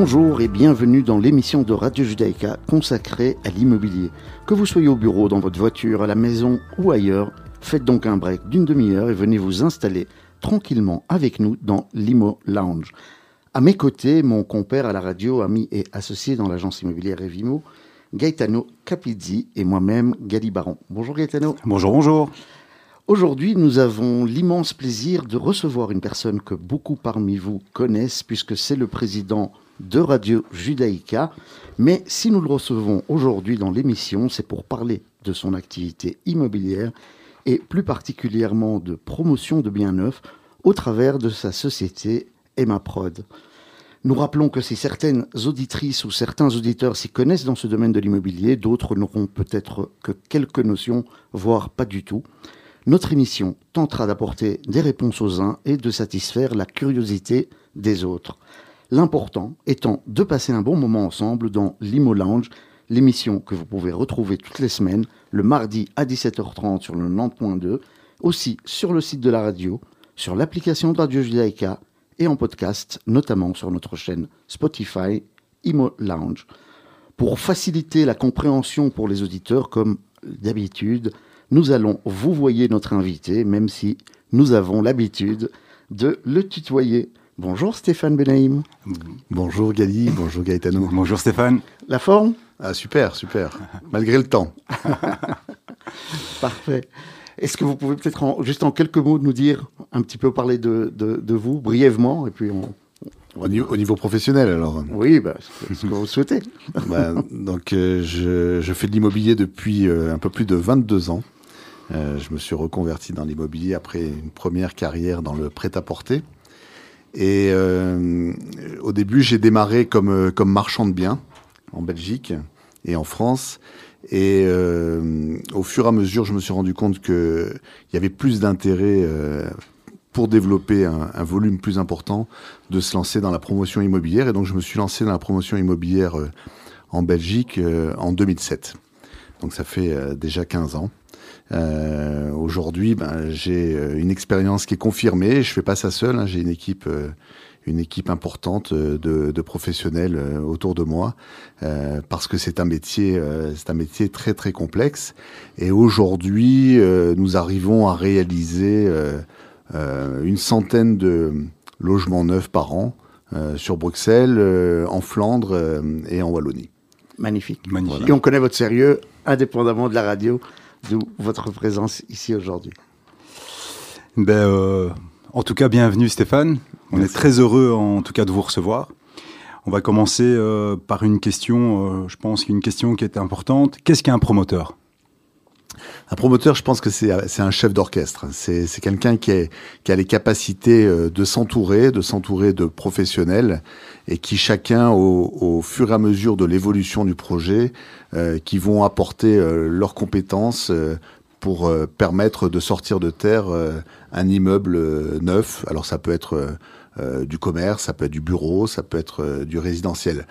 Bonjour et bienvenue dans l'émission de Radio Judaïka consacrée à l'immobilier. Que vous soyez au bureau, dans votre voiture, à la maison ou ailleurs, faites donc un break d'une demi-heure et venez vous installer tranquillement avec nous dans l'Imo Lounge. À mes côtés, mon compère à la radio, ami et associé dans l'agence immobilière Evimo, Gaetano Capizzi et moi-même, Gali Baron. Bonjour Gaetano. Bonjour, bonjour. Aujourd'hui, nous avons l'immense plaisir de recevoir une personne que beaucoup parmi vous connaissent puisque c'est le président de Radio Judaïka. Mais si nous le recevons aujourd'hui dans l'émission, c'est pour parler de son activité immobilière et plus particulièrement de promotion de biens neufs au travers de sa société Emma Prod. Nous rappelons que si certaines auditrices ou certains auditeurs s'y connaissent dans ce domaine de l'immobilier, d'autres n'auront peut-être que quelques notions, voire pas du tout. Notre émission tentera d'apporter des réponses aux uns et de satisfaire la curiosité des autres. L'important étant de passer un bon moment ensemble dans l'Imo Lounge, l'émission que vous pouvez retrouver toutes les semaines, le mardi à 17h30 sur le 90.2, aussi sur le site de la radio, sur l'application de Radio Judaïka et en podcast, notamment sur notre chaîne Spotify Imo Lounge. Pour faciliter la compréhension pour les auditeurs, comme d'habitude, nous allons vous voyer notre invité, même si nous avons l'habitude de le tutoyer. Bonjour Stéphane Benaïm. Bonjour Gali, bonjour Gaetano. Bonjour Stéphane. La forme? Ah super, super. Malgré le temps. Parfait. Est-ce que vous pouvez peut-être en- juste en quelques mots nous dire un petit peu parler de, de- de vous brièvement et puis on... Au niveau, au niveau professionnel alors. Oui, bah, ce ce que vous souhaitez. Bah, donc euh, je, je fais de l'immobilier depuis euh, un peu plus de 22 ans. Euh, je me suis reconverti dans l'immobilier après une première carrière dans le prêt-à-porter. Et euh, au début, j'ai démarré comme, euh, comme marchand de biens en Belgique et en France. Et euh, au fur et à mesure, je me suis rendu compte qu'il y avait plus d'intérêt euh, pour développer un, un volume plus important de se lancer dans la promotion immobilière. Et donc, je me suis lancé dans la promotion immobilière euh, en Belgique euh, en 2007. Donc, ça fait déjà 15 ans. Euh, Aujourd'hui, ben, j'ai euh, une expérience qui est confirmée. Je fais pas ça seul. hein. J'ai une équipe, euh, une équipe importante de, de professionnels autour de moi, euh, parce que c'est un métier, euh, c'est un métier très très complexe. Et aujourd'hui, euh, nous arrivons à réaliser euh, euh, une centaine de logements neufs par an euh, sur Bruxelles, euh, en Flandre euh, et en Wallonie. Magnifique. Magnifique. Et on connaît votre sérieux indépendamment de la radio, d'où votre présence ici aujourd'hui. Ben, euh, en tout cas, bienvenue Stéphane. On est très heureux en tout cas de vous recevoir. On va commencer euh, par une question, euh, je pense qu'une question qui est importante. Qu'est-ce qu'un promoteur? Un promoteur, je pense que c'est un chef d'orchestre. C'est quelqu'un qui, qui a les capacités euh, de s'entourer, de s'entourer de professionnels et qui chacun, au, au fur et à mesure de l'évolution du projet, euh, qui vont apporter euh, leurs compétences euh, pour euh, permettre de sortir de terre euh, un immeuble euh, neuf. Alors ça peut être du commerce, ça peut être du bureau, ça peut être du résidentiel.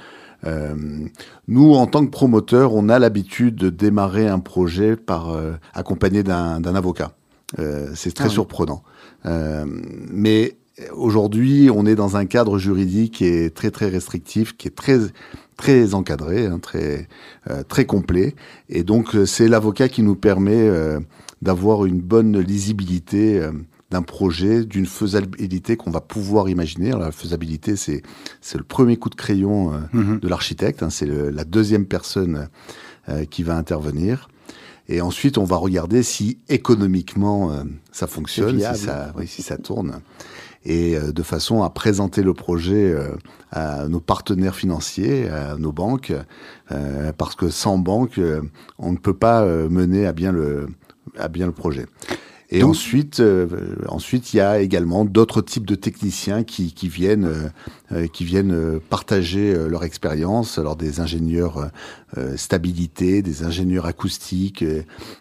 Nous, en tant que promoteurs, on a l'habitude de démarrer un projet par accompagné d'un avocat. C'est très Ah oui. surprenant. Mais aujourd'hui, on est dans un cadre juridique qui est très très restrictif, qui est très très encadré, hein, très euh, très complet. Et donc, euh, c'est l'avocat qui nous permet euh, d'avoir une bonne lisibilité. euh, d'un projet, d'une faisabilité qu'on va pouvoir imaginer. Alors, la faisabilité, c'est c'est le premier coup de crayon Mhm. de l'architecte. hein, c'est la deuxième personne qui va intervenir. Et ensuite, on va regarder si économiquement euh, ça fonctionne, si ça, oui, si ça tourne, et euh, de façon à présenter le projet euh, à nos partenaires financiers, à nos banques, euh, parce que sans banque, on ne peut pas mener à bien le, à bien le projet. Et Donc- ensuite, euh, ensuite, il y a également d'autres types de techniciens qui, qui viennent, euh, euh, qui viennent euh, partager euh, leur expérience. Alors des ingénieurs euh, stabilité, des ingénieurs acoustiques,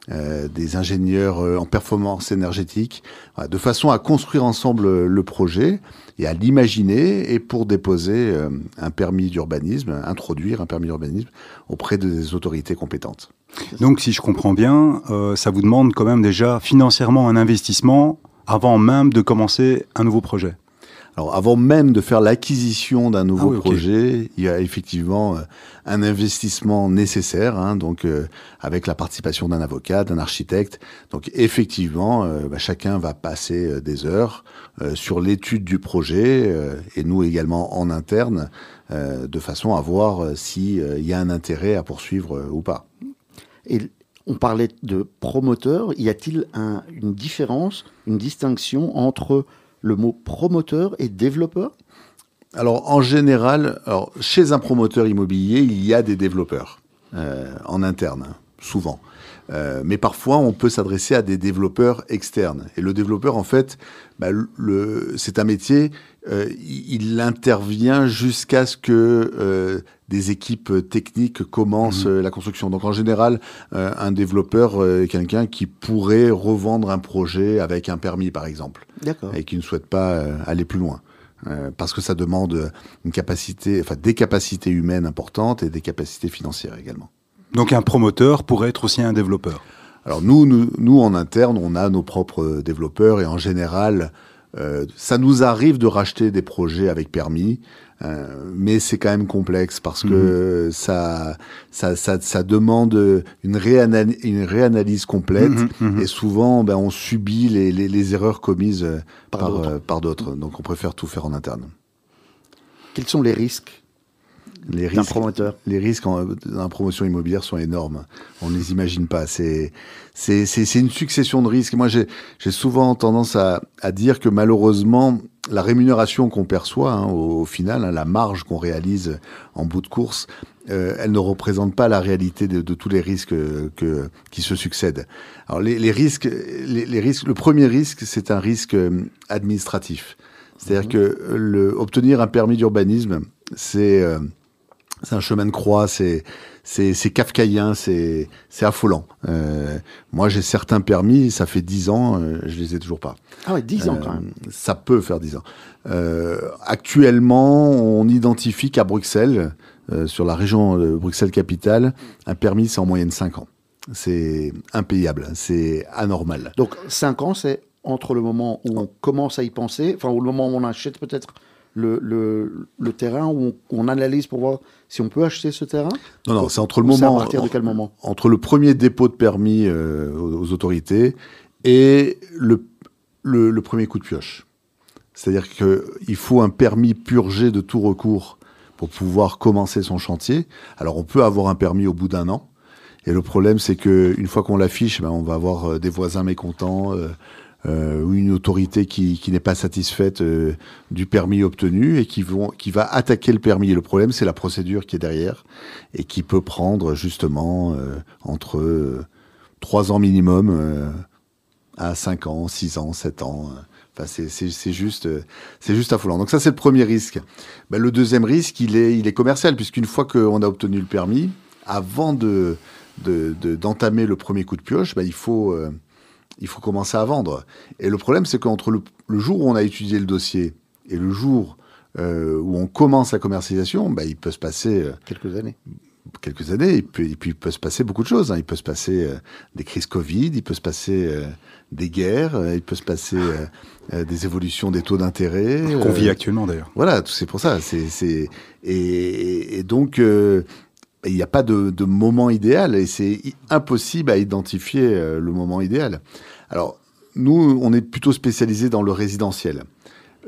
des ingénieurs en performance énergétique, Voilà, de façon à construire ensemble le projet et à l'imaginer et pour déposer un permis d'urbanisme, introduire un permis d'urbanisme auprès des autorités compétentes. Donc, si je comprends bien, euh, ça vous demande quand même déjà financièrement un investissement avant même de commencer un nouveau projet. Alors avant même de faire l'acquisition d'un nouveau Ah oui, projet, il y a effectivement euh, un investissement nécessaire, hein, donc euh, avec la participation d'un avocat, d'un architecte. Donc effectivement, euh, bah, chacun va passer des heures euh, sur l'étude du projet et nous également en interne, de façon à voir s'il y a un intérêt à poursuivre ou pas. On parlait de promoteur. Y a-t-il un- une différence, une distinction entre le mot promoteur et développeur? Alors en général, chez un promoteur immobilier, il y a des développeurs euh, en interne, hein, souvent. Euh, mais parfois, on peut s'adresser à des développeurs externes. Et le développeur, en fait, bah, c'est un métier, euh, il, intervient jusqu'à ce que euh, des équipes techniques commencent euh, la construction. Donc en général, euh, un développeur est quelqu'un qui pourrait revendre un projet avec un permis, par exemple et qui ne souhaitent pas aller plus loin. Parce que ça demande une capacité, enfin des capacités humaines importantes et des capacités financières également. Donc un promoteur pourrait être aussi un développeur. Alors nous, nous, nous en interne, on a nos propres développeurs et en général, euh, ça nous arrive de racheter des projets avec permis, euh, mais c'est quand même complexe parce que ça, ça, ça, ça demande une, réanal- une réanalyse complète Mhm, mhm. et souvent, ben, on subit les, les, les erreurs commises euh, Par euh, par d'autres. Donc on préfère tout faire en interne. Quels sont les risques Les d'un risques, promoteur les risques en, en promotion immobilière sont énormes. On ne les imagine pas. C'est c'est c'est c'est une succession de risques. Moi, j'ai souvent tendance à, à dire que malheureusement, la rémunération qu'on perçoit hein, au, au final, hein, la marge qu'on réalise en bout de course, euh, elle ne représente pas la réalité de, de tous les risques euh, que, qui se succèdent. Alors les, les risques, les, les risques, le premier risque, c'est un risque euh, administratif. C'est-à-dire que le, obtenir un permis d'urbanisme, c'est euh, c'est un chemin de croix, c'est c'est c'est kafkaïen, c'est c'est affolant. Euh, moi, j'ai certains permis, ça fait 10 ans, euh, je les ai toujours pas. Ah ouais, 10 ans Euh, quand même. Ça peut faire 10 ans. Euh, actuellement, on identifie qu'à Bruxelles, sur la région de Bruxelles-Capitale, un permis, c'est en moyenne 5 ans. C'est impayable, c'est anormal. Donc 5 ans, c'est entre le moment où on commence à y penser, enfin, au moment où on achète peut-être le, le, le terrain, où on, on analyse pour voir si on peut acheter ce terrain Non, non, c'est entre le moment. à partir de quel moment entre le premier dépôt de permis euh, aux, aux autorités et le, le, le premier coup de pioche. C'est-à-dire qu'il faut un permis purgé de tout recours pour pouvoir commencer son chantier. Alors on peut avoir un permis au bout d'un an. Et le problème, c'est que une fois qu'on l'affiche, ben, on va avoir euh, des voisins mécontents euh, ou une autorité qui, qui n'est pas satisfaite euh, du permis obtenu et qui, vont, qui va attaquer le permis. Le problème, c'est la procédure qui est derrière et qui peut prendre justement euh, entre euh, trois ans minimum euh, à 5 ans, 6 ans, 7 ans. euh. Enfin, c'est- juste, euh, c'est juste affolant. Donc ça, c'est le premier risque. Ben, le deuxième risque, il est, il est commercial, puisqu'une fois qu'on a obtenu le permis, avant de de- de- d'entamer le premier coup de pioche, ben, il faut euh, il faut commencer à vendre. Et le problème, c'est qu'entre le, le jour où on a étudié le dossier et le jour euh, où on commence la commercialisation, ben, il peut se passer euh, Quelques années. quelques années, et puis, et puis il peut se passer beaucoup de choses. hein. Il peut se passer euh, des crises Covid, il peut se passer euh, des guerres, euh, il peut se passer euh, euh, des évolutions des taux d'intérêt. Qu'on euh, vit actuellement d'ailleurs. voilà, tout- c'est pour ça. C'est, et, et donc, euh, il n'y a pas de, moment idéal et c'est impossible à identifier euh, le moment idéal. Alors, nous, on est plutôt spécialisé dans le résidentiel.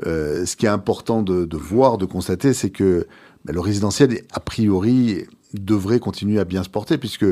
Euh, ce qui est important de, voir, de constater, c'est que ben, le résidentiel, a priori, devrait continuer à bien se porter, puisque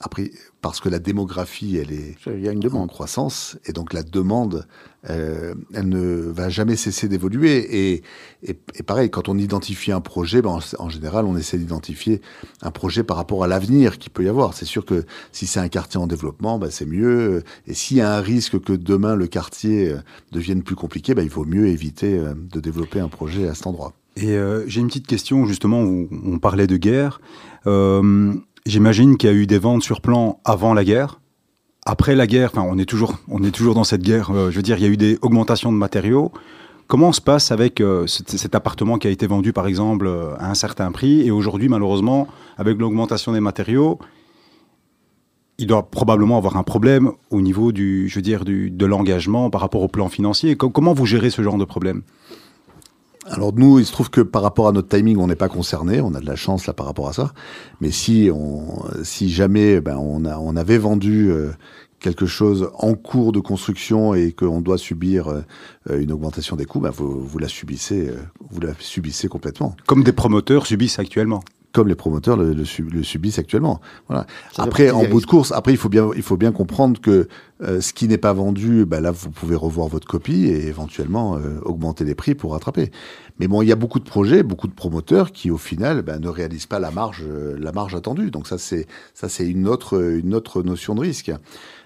après, parce que la démographie, elle est Il y a une en demande. croissance, et donc la demande, euh, elle ne va jamais cesser d'évoluer. Et, et, et pareil, quand on identifie un projet, ben, en, en général, on essaie d'identifier un projet par rapport à l'avenir qu'il peut y avoir. C'est sûr que si c'est un quartier en développement, ben, c'est mieux. Et s'il y a un risque que demain le quartier euh, devienne plus compliqué, ben, il vaut mieux éviter euh, de développer un projet à cet endroit. Et euh, j'ai une petite question, justement, où on parlait de guerre. Euh, J'imagine qu'il y a eu des ventes sur plan avant la guerre. Après la guerre, enfin, on est toujours, on est toujours dans cette guerre. euh, je veux dire, il y a eu des augmentations de matériaux. Comment se passe avec euh, cet, appartement qui a été vendu, par exemple, euh, à un certain prix, et aujourd'hui, malheureusement, avec l'augmentation des matériaux, il doit probablement avoir un problème au niveau du, je veux dire, de l'engagement par rapport au plan financier. Co- comment vous gérez ce genre de problème? Alors nous, il se trouve que par rapport à notre timing, on n'est pas concerné, on a de la chance là par rapport à ça. Mais si on, si jamais ben, on, a, on avait vendu euh, quelque chose en cours de construction et qu'on doit subir euh, une augmentation des coûts, ben vous, vous la subissez, euh, vous la subissez complètement. Comme des promoteurs subissent actuellement comme les promoteurs le, le, subissent actuellement. Voilà. après, en bout de course, après il faut bien, il faut bien comprendre que euh, ce qui n'est pas vendu, ben là vous pouvez revoir votre copie et éventuellement euh, augmenter les prix pour rattraper. Mais bon, il y a beaucoup de projets, beaucoup de promoteurs qui au final ben, ne réalisent pas la marge, euh, la marge attendue. Donc ça c'est, ça c'est une autre, une autre notion de risque.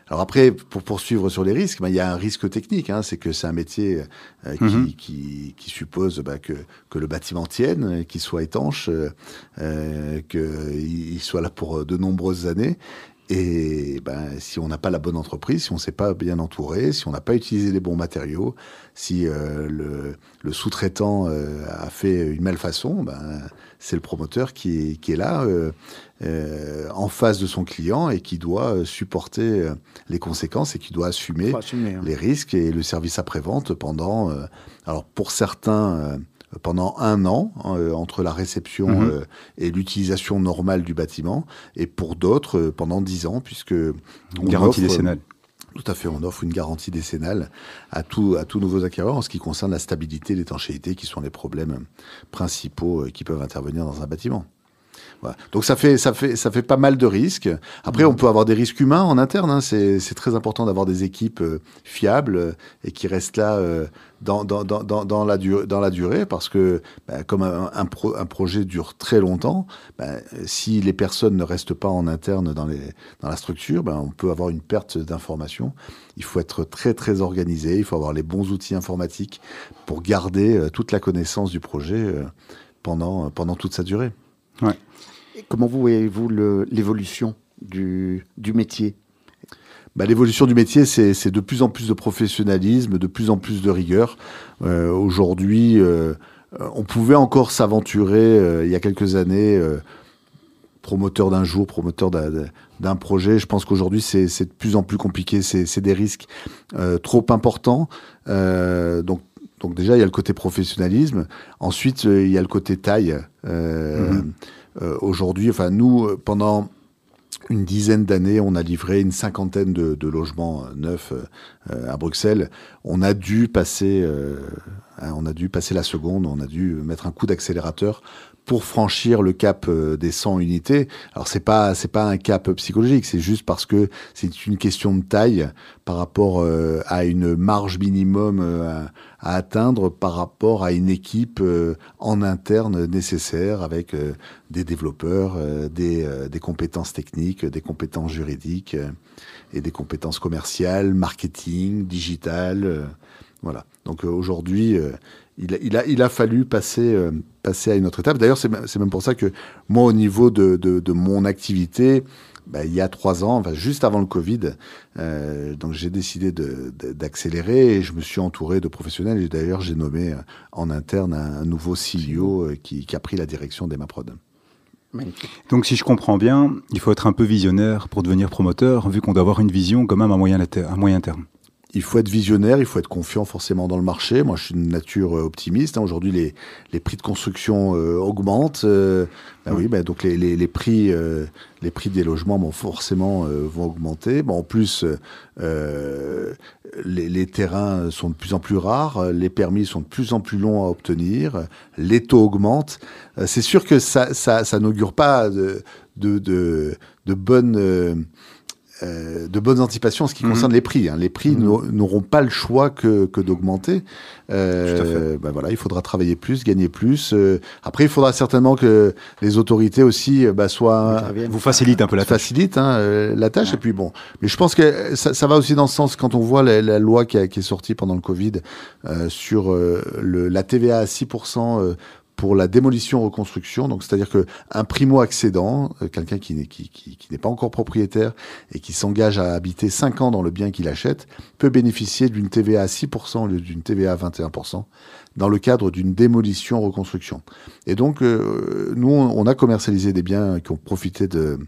Alors après, pour poursuivre sur les risques, ben, il y a un risque technique, hein, c'est que c'est un métier euh, qui, mhm. qui, qui, suppose bah, que, que, le bâtiment tienne, qu'il soit étanche, euh, qu'il soit là pour de nombreuses années. Et ben, si on n'a pas la bonne entreprise, si on ne s'est pas bien entouré, si on n'a pas utilisé les bons matériaux, si euh, le, le sous-traitant euh, a fait une malfaçon, ben, c'est le promoteur qui est, qui est là euh, euh en face de son client et qui doit supporter les conséquences et qui doit assumer, assumer hein. les risques et le service après-vente pendant, alors pour certains pendant un an euh, entre la réception mhm. euh, et l'utilisation normale du bâtiment, et pour d'autres euh, pendant dix ans, puisque une garantie décennale. Tout à fait, on offre une garantie décennale à, tout, à tous nouveaux acquéreurs en ce qui concerne la stabilité, l'étanchéité, qui sont les problèmes principaux qui peuvent intervenir dans un bâtiment. Donc ça fait, ça, fait, ça fait pas mal de risques. Après, on peut avoir des risques humains en interne. Hein. C'est très important d'avoir des équipes euh, fiables euh, et qui restent là euh, dans, dans, dans, dans, la, dans la durée parce que bah, comme un, un, projet dure très longtemps, bah, si les personnes ne restent pas en interne dans, les, dans la structure, bah, on peut avoir une perte d'informations. Il faut être très très organisé, il faut avoir les bons outils informatiques pour garder toute la connaissance du projet pendant, pendant toute sa durée. Ouais. Comment vous voyez-vous l'évolution du, du métier? Bah, L'évolution du métier, c'est de plus en plus de professionnalisme, de plus en plus de rigueur. Euh, Aujourd'hui, euh, on pouvait encore s'aventurer euh, il y a quelques années, euh, promoteur d'un jour, promoteur d'un projet. Je pense qu'aujourd'hui, c'est de plus en plus compliqué. C'est des risques euh, trop importants. donc, donc déjà, il y a le côté professionnalisme. Ensuite, il y a le côté taille. Mm-hmm. Euh, aujourd'hui, enfin nous, euh, pendant une dizaine d'années, on a livré une cinquantaine de, logements euh, neufs à Bruxelles. On a dû passer, hein, on a dû passer la seconde, on a dû mettre un coup d'accélérateur pour franchir le cap des 100 unités. Alors c'est pas c'est pas un cap psychologique, c'est juste parce que c'est une question de taille par rapport à une marge minimum à atteindre par rapport à une équipe euh, en interne nécessaire avec euh, des développeurs, euh, des, des, compétences techniques, des compétences juridiques et des compétences commerciales, marketing, digital. Voilà. Donc aujourd'hui, il, il, a, il a fallu passer, passer à une autre étape. D'ailleurs, c'est même pour ça que moi, au niveau de, de, de mon activité, bah, il y a trois ans, enfin, juste avant le Covid. Euh, donc j'ai décidé d'accélérer et je me suis entouré de professionnels. Et d'ailleurs, j'ai nommé euh, en interne un, nouveau CEO euh, qui, qui, a pris la direction d'Emaprod. Donc si je comprends bien, il faut être un peu visionnaire pour devenir promoteur, vu qu'on doit avoir une vision quand même à moyen, à moyen terme il faut être visionnaire, il faut être confiant forcément dans le marché. Moi, je suis une nature euh, optimiste. Hein. Aujourd'hui, les, les, prix de construction euh, augmentent. Euh, ben oui, ben donc les, les, les prix, les prix des logements vont forcément vont augmenter. Bon, en plus, les, les, terrains sont de plus en plus rares, les permis sont de plus en plus longs à obtenir, les taux augmentent. C'est sûr que ça, ça, ça n'augure pas de, de, de, de bonnes euh, de bonnes anticipations en ce qui mhm. concerne les prix. Hein. Les prix mhm. n'auront pas le choix que, que d'augmenter. Euh, ben voilà, il faudra travailler plus, gagner plus. Euh, après, il faudra certainement que les autorités aussi bah, soient vous facilitent un peu la tâche. Facilitent hein, la tâche. Et puis bon, mais je pense que ça, ça, va aussi dans ce sens quand on voit la, la loi qui, a, qui, est sortie pendant le Covid sur le, la TVA à 6% pour la démolition-reconstruction. Donc, c'est-à-dire que un primo-accédant, euh, quelqu'un qui n'est qui, qui, pas encore propriétaire et qui s'engage à habiter 5 ans dans le bien qu'il achète, peut bénéficier d'une TVA à 6% au lieu d'une TVA à 21%. dans le cadre d'une démolition-reconstruction. Et donc, euh, nous, on a commercialisé des biens qui ont profité de,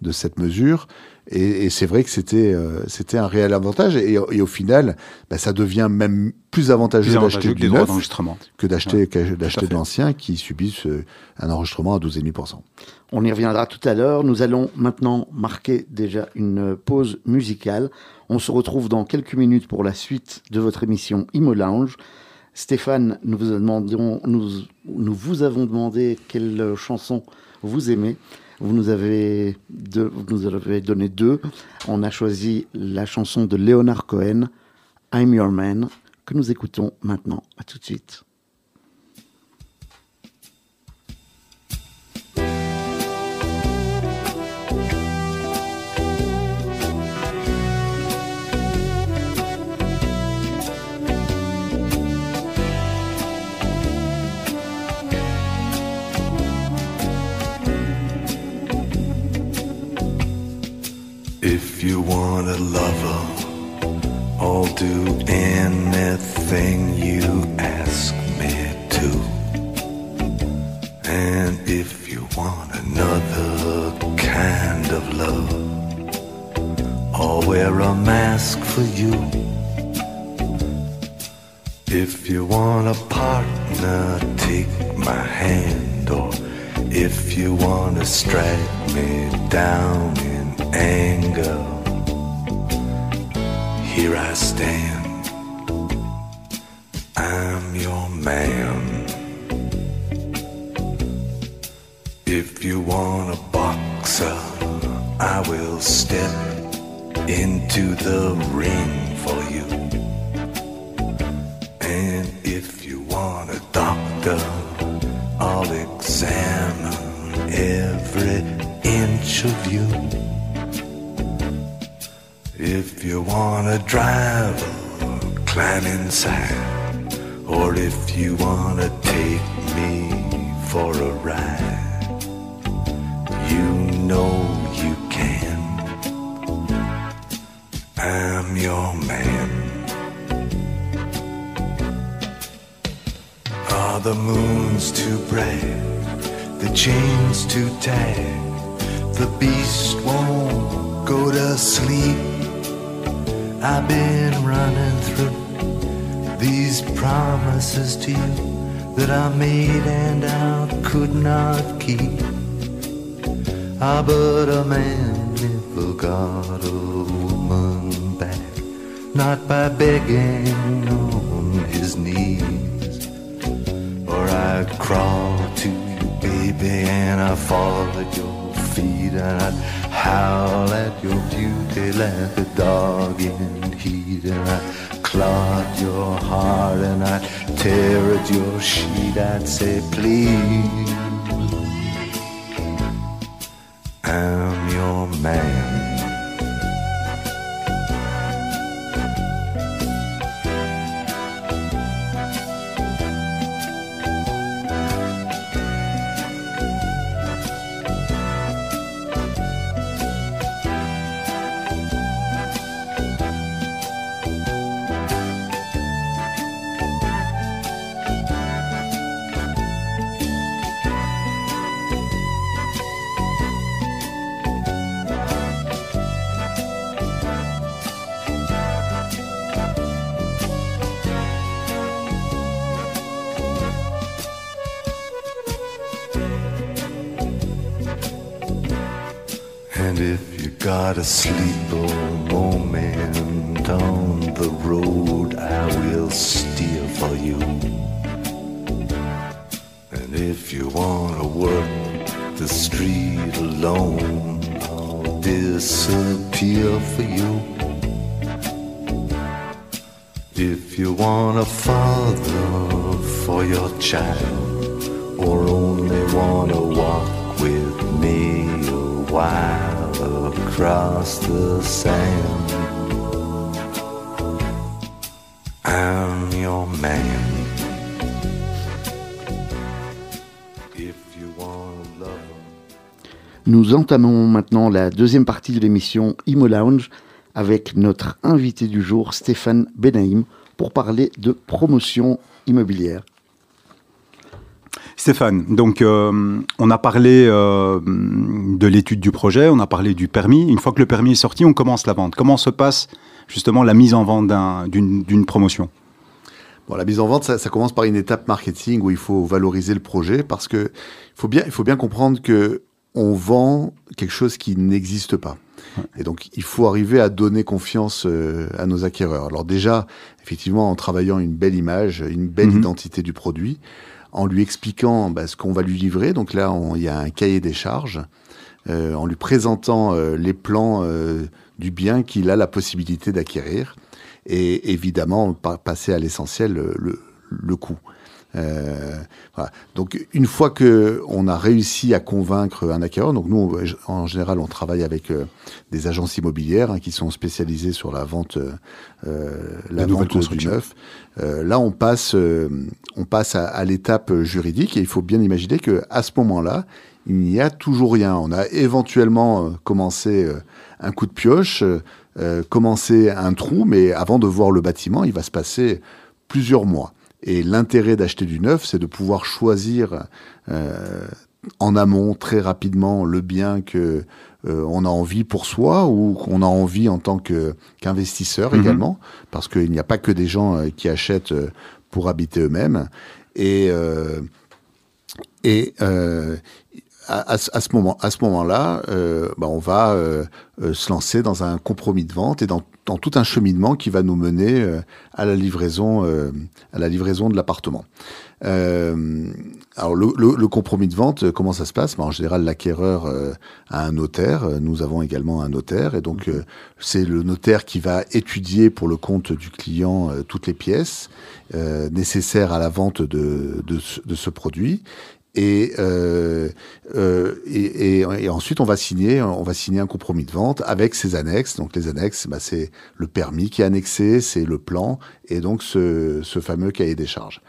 de cette mesure. Et, et c'est vrai que c'était euh, c'était un réel avantage. Et, et au final, bah, ça devient même plus avantageux, d'acheter du neuf que d'acheter Ouais, que d'acheter fait. de l'ancien qui subissent euh, un enregistrement à 12,5%. On y reviendra tout à l'heure. Nous allons maintenant marquer déjà une pause musicale. On se retrouve dans quelques minutes pour la suite de votre émission Imo Lounge. Stéphane, nous vous, nous vous avons demandé quelle chanson vous aimez. Vous nous avez, avez donné deux. On a choisi la chanson de Leonard Cohen, I'm Your Man, que nous écoutons maintenant. À tout de suite. If you want a boxer, I will step into the ring for you. And if you want a doctor, I'll examine every inch of you. If you want a driver, climb inside. Or if you want to take me for a ride, know you can. I'm your man. Are the moons too bright? The chains too tight? The beast won't go to sleep. I've been running through these promises to you that I made and I could not keep. Ah, but a man never got a woman back, not by begging on his knees. Or I'd crawl to you, baby, and I'd fall at your feet, and I'd howl at your beauty like a dog in heat, and I'd clog your heart, and I'd tear at your sheet. I'd say, please, I'm your man. You got a sleeper moment on the road, I will steer for you. And if you wanna work the street alone, I'll disappear for you. If you want a father for your child, or only wanna walk with me a while Nous entamons maintenant la deuxième partie de l'émission Imo Lounge avec notre invité du jour, Stéphane Benaïm, pour parler de promotion immobilière. Stéphane, donc euh, on a parlé euh, de l'étude du projet, on a parlé du permis. Une fois que le permis est sorti, on commence la vente. Comment se passe justement la mise en vente d'une promotion? Bon, la mise en vente, ça, ça, commence par une étape marketing où il faut valoriser le projet parce que il faut bien, il faut bien comprendre que on vend quelque chose qui n'existe pas. Et donc, il faut arriver à donner confiance euh, à nos acquéreurs. Alors déjà, effectivement, en travaillant une belle image, une belle mhm. identité du produit, en lui expliquant bah, ce qu'on va lui livrer. Donc là, il y a un cahier des charges, euh, en lui présentant euh, les plans du bien qu'il a la possibilité d'acquérir. Et évidemment, passer à l'essentiel, le, le coût. Euh, voilà. Donc une fois que on a réussi à convaincre un acquéreur, donc nous en général on travaille avec euh, des agences immobilières hein, qui sont spécialisées sur la vente, euh, la, vente du neuf. Euh, là on passe, on passe à, à l'étape juridique et il faut bien imaginer que à ce moment-là il n'y a toujours rien. On a éventuellement commencé un coup de pioche, commencé un trou, mais avant de voir le bâtiment, il va se passer plusieurs mois. Et l'intérêt d'acheter du neuf, c'est de pouvoir choisir euh, en amont très rapidement le bien que euh, on a envie pour soi ou qu'on a envie en tant que qu'investisseur mhm. également, parce qu'il n'y a pas que des gens euh, qui achètent pour habiter eux-mêmes. Et et à, à, ce moment, à ce moment-là, bah on va se lancer dans un compromis de vente et dans, dans, tout un cheminement qui va nous mener à la livraison, à la livraison de l'appartement. alors le, le, le, compromis de vente, comment ça se passe? Bah, En général, l'acquéreur a un notaire. Nous avons également un notaire, et donc c'est le notaire qui va étudier pour le compte du client toutes les pièces nécessaires à la vente de, de, de ce produit et, euh, euh, et, et, ensuite, on va signer, on va signer un compromis de vente avec ses annexes. Donc, les annexes, bah, c'est le permis qui est annexé, c'est le plan, et donc ce, ce, fameux cahier des charges.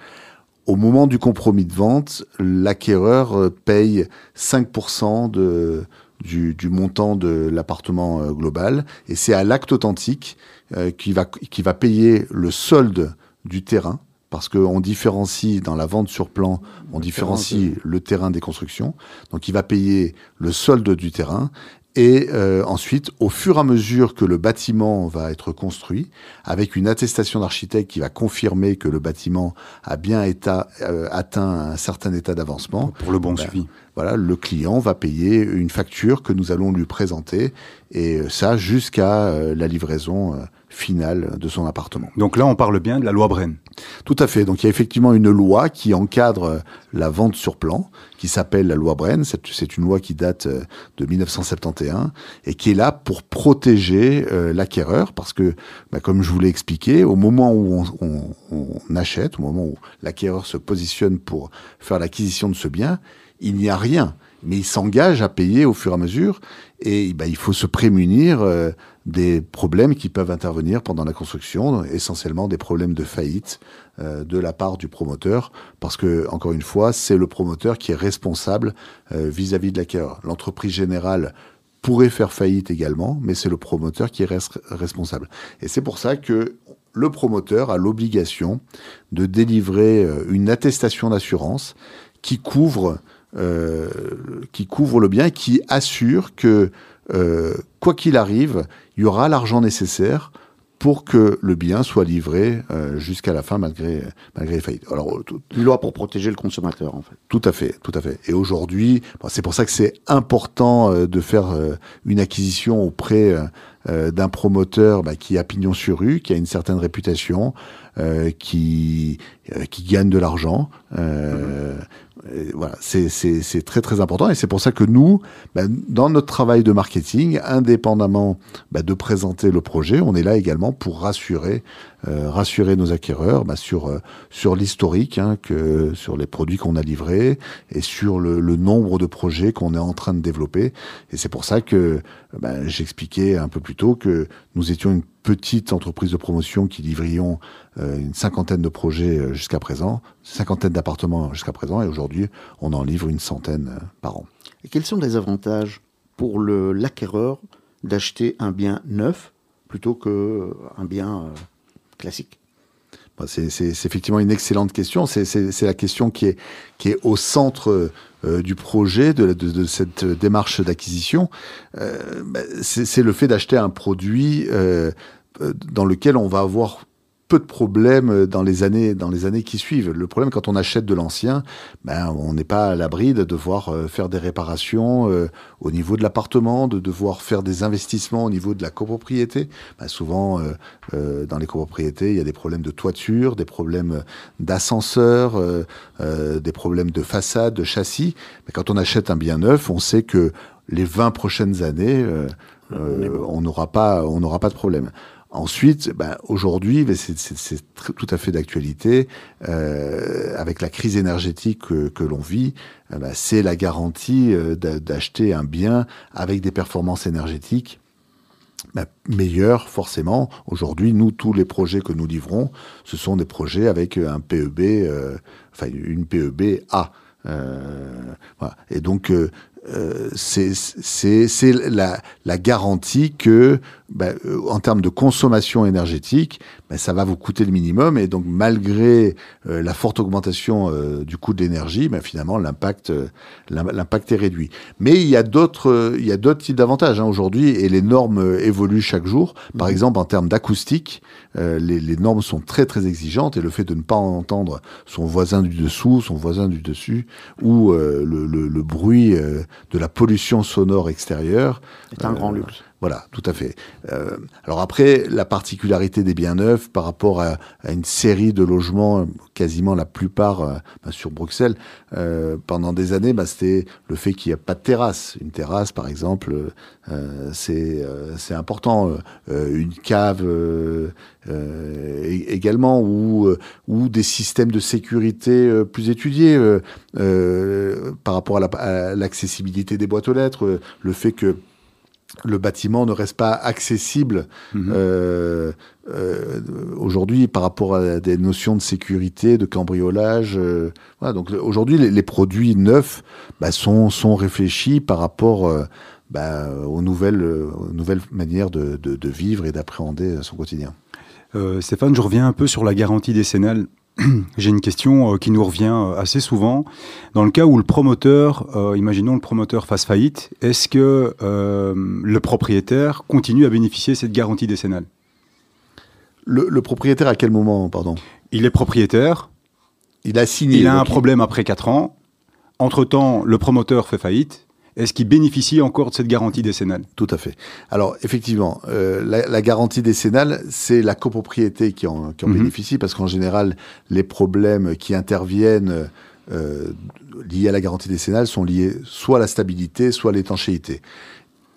Au moment du compromis de vente, l'acquéreur euh, paye 5% de, du, du, montant de l'appartement euh, global, et c'est à l'acte authentique euh, qui va, qui va payer le solde du terrain parce qu'on différencie dans la vente sur plan, on différencie le terrain des constructions. Donc il va payer le solde du terrain et euh, ensuite, au fur et à mesure que le bâtiment va être construit, avec une attestation d'architecte qui va confirmer que le bâtiment a bien état, euh, atteint un certain état d'avancement. Pour le bon ben, suivi. Voilà, le client va payer une facture que nous allons lui présenter, et euh, ça jusqu'à la livraison finale de son appartement. Donc là, on parle bien de la loi Bren. Tout à fait. Donc il y a effectivement une loi qui encadre la vente sur plan, qui s'appelle la loi Bren. C'est une loi qui date euh, de 1971 et qui est là pour protéger euh, l'acquéreur, parce que, bah, comme je vous l'ai expliqué, au moment où on, on, on achète, au moment où l'acquéreur se positionne pour faire l'acquisition de ce bien, il n'y a rien mais il s'engage à payer au fur et à mesure et ben, il faut se prémunir euh, des problèmes qui peuvent intervenir pendant la construction, essentiellement des problèmes de faillite euh, de la part du promoteur, parce que encore une fois, c'est le promoteur qui est responsable euh, vis-à-vis de l'acquéreur. L'entreprise générale pourrait faire faillite également, mais c'est le promoteur qui reste responsable. Et c'est pour ça que le promoteur a l'obligation de délivrer une attestation d'assurance qui couvre euh, qui couvre le bien, qui assure que euh, quoi qu'il arrive, il y aura l'argent nécessaire pour que le bien soit livré euh, jusqu'à la fin malgré malgré les faillites. Alors tout, une loi pour protéger le consommateur en fait. Tout à fait, tout à fait. Et aujourd'hui, c'est pour ça que c'est important euh, de faire euh, une acquisition auprès euh, d'un promoteur bah, qui a pignon sur rue, qui a une certaine réputation, qui qui gagne de l'argent. Mmh voilà, c'est très très important et c'est pour ça que nous, ben, dans notre travail de marketing, indépendamment ben, de présenter le projet, on est là également pour rassurer, euh, rassurer nos acquéreurs ben, sur euh, sur l'historique, hein, que sur les produits qu'on a livrés et sur le, le nombre de projets qu'on est en train de développer. Et c'est pour ça que j'expliquais un peu plus tôt que nous étions une petite entreprise de promotion qui livrions euh, une cinquantaine de projets euh, jusqu'à présent, cinquantaine d'appartements jusqu'à présent, et aujourd'hui, on en livre une centaine euh, par an. Et quels sont les avantages pour l'acquéreur d'acheter un bien neuf plutôt qu'un bien classique? Bah, c'est effectivement une excellente question. C'est la question qui est, qui est au centre euh, du projet, de, de, de cette démarche d'acquisition. Euh, bah, c'est le fait d'acheter un produit euh, dans lequel on va avoir peu de problèmes euh, dans les années dans les années qui suivent. Le problème quand on achète de l'ancien, ben on n'est pas à l'abri de devoir euh, faire des réparations euh, au niveau de l'appartement, de devoir faire des investissements au niveau de la copropriété. Ben, souvent dans les copropriétés, il y a des problèmes de toiture, des problèmes d'ascenseur, des problèmes de façade, de châssis. Mais quand on achète un bien neuf, on sait que les 20 prochaines années, on n'aura pas on n'aura pas de problème. Ensuite, ben, aujourd'hui, c'est tout à fait d'actualité, euh, avec la crise énergétique que, l'on vit, euh, ben, c'est la garantie euh, d'acheter un bien avec des performances énergétiques ben, meilleures, forcément. Aujourd'hui, nous, tous les projets que nous livrons, ce sont des projets avec un PEB, euh, enfin une PEB A. voilà. Et donc, euh, c'est la, la, garantie que, ben, euh, en termes de consommation énergétique, ben, ça va vous coûter le minimum. Et donc, malgré euh, la forte augmentation du coût de l'énergie, ben, finalement, l'impact l'impact est réduit. Mais il y a d'autres il y a d'autres types d'avantages hein, aujourd'hui, et les normes évoluent chaque jour. Par mmh. exemple, en termes d'acoustique, les, les, normes sont très très exigeantes, et le fait de ne pas entendre son voisin du dessous, son voisin du dessus, ou le, le, le, bruit de la pollution sonore extérieure. C'est un grand euh, luxe. Voilà, tout à fait. Euh, alors après, la particularité des biens neufs par rapport à, une série de logements, quasiment la plupart euh, bah, sur Bruxelles, pendant des années, bah, c'était le fait qu'il n'y a pas de terrasse. Une terrasse, par exemple, c'est important. une cave également, ou des systèmes de sécurité plus étudiés par rapport à l'accessibilité des boîtes aux lettres, le fait que le bâtiment ne reste pas accessible mhm. euh, euh, aujourd'hui par rapport à des notions de sécurité, de cambriolage. Euh, voilà, donc aujourd'hui, les, produits neufs bah, sont, sont réfléchis par rapport bah, aux, nouvelles, nouvelles manières de, de vivre et d'appréhender son quotidien. Stéphane, je reviens un peu sur la garantie décennale. j'ai une question euh, qui nous revient euh, assez souvent. Dans le cas où le promoteur, euh, imaginons le promoteur fasse faillite, est-ce que le propriétaire continue à bénéficier de cette garantie décennale? Le, propriétaire à quel moment, pardon? Il est propriétaire. Il a signé. Il a un problème après 4 ans. Entre-temps, le promoteur fait faillite. Est-ce qu'il bénéficie encore de cette garantie décennale? Tout à fait. Alors effectivement, euh, la, garantie décennale, c'est la copropriété qui en, qui en mhm. bénéficie parce qu'en général, les problèmes qui interviennent euh, liés à la garantie décennale sont liés soit à la stabilité, soit à l'étanchéité.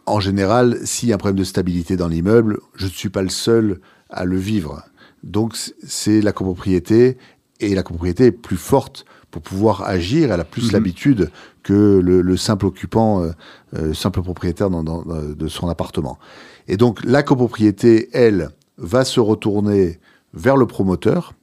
En général, s'il y a un problème de stabilité dans l'immeuble, je ne suis pas le seul à le vivre. Donc c'est la copropriété et la copropriété est plus forte pour pouvoir agir. Elle a plus mhm. l'habitude que le, simple occupant, euh, euh, simple propriétaire dans, euh, de son appartement. Et donc la copropriété, elle, va se retourner vers le promoteur.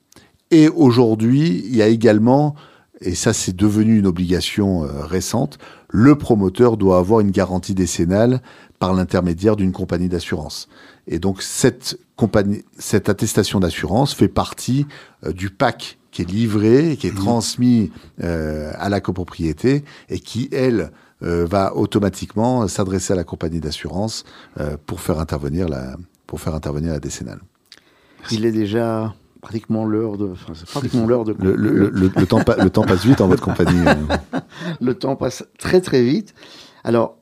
Et aujourd'hui, il y a également, et ça c'est devenu une obligation récente, le promoteur doit avoir une garantie décennale par l'intermédiaire d'une compagnie d'assurance. Et donc cette compagnie, cette attestation d'assurance fait partie du pack qui est livré, qui est mmh. transmis euh, à la copropriété et qui, elle, euh, va automatiquement s'adresser à la compagnie d'assurance euh, pour faire intervenir la pour faire intervenir la décennale. Il est déjà pratiquement l'heure de. Enfin, c'est pratiquement l'heure de. Le, le, le, le, temps le temps passe vite en votre compagnie. le temps passe très très vite. Alors,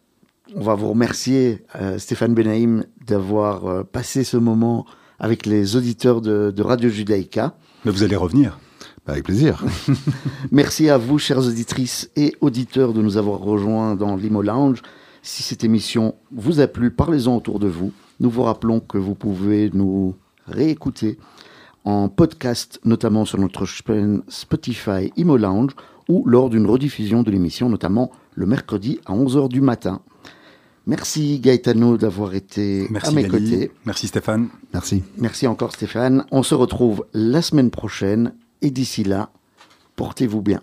on va vous remercier, Stéphane Benaïm, d'avoir passé ce moment avec les auditeurs de, de Radio Judaïka. Mais vous allez revenir. Avec plaisir. Merci à vous, chères auditrices et auditeurs, de nous avoir rejoints dans l'Imo Lounge. Si cette émission vous a plu, parlez-en autour de vous. Nous vous rappelons que vous pouvez nous réécouter en podcast, notamment sur notre chaîne Spotify Imo Lounge ou lors d'une rediffusion de l'émission, notamment le mercredi à 11h du matin. Merci Gaetano d'avoir été à mes côtés. Merci Stéphane. Merci. Merci encore Stéphane. On se retrouve la semaine prochaine et d'ici là, portez-vous bien.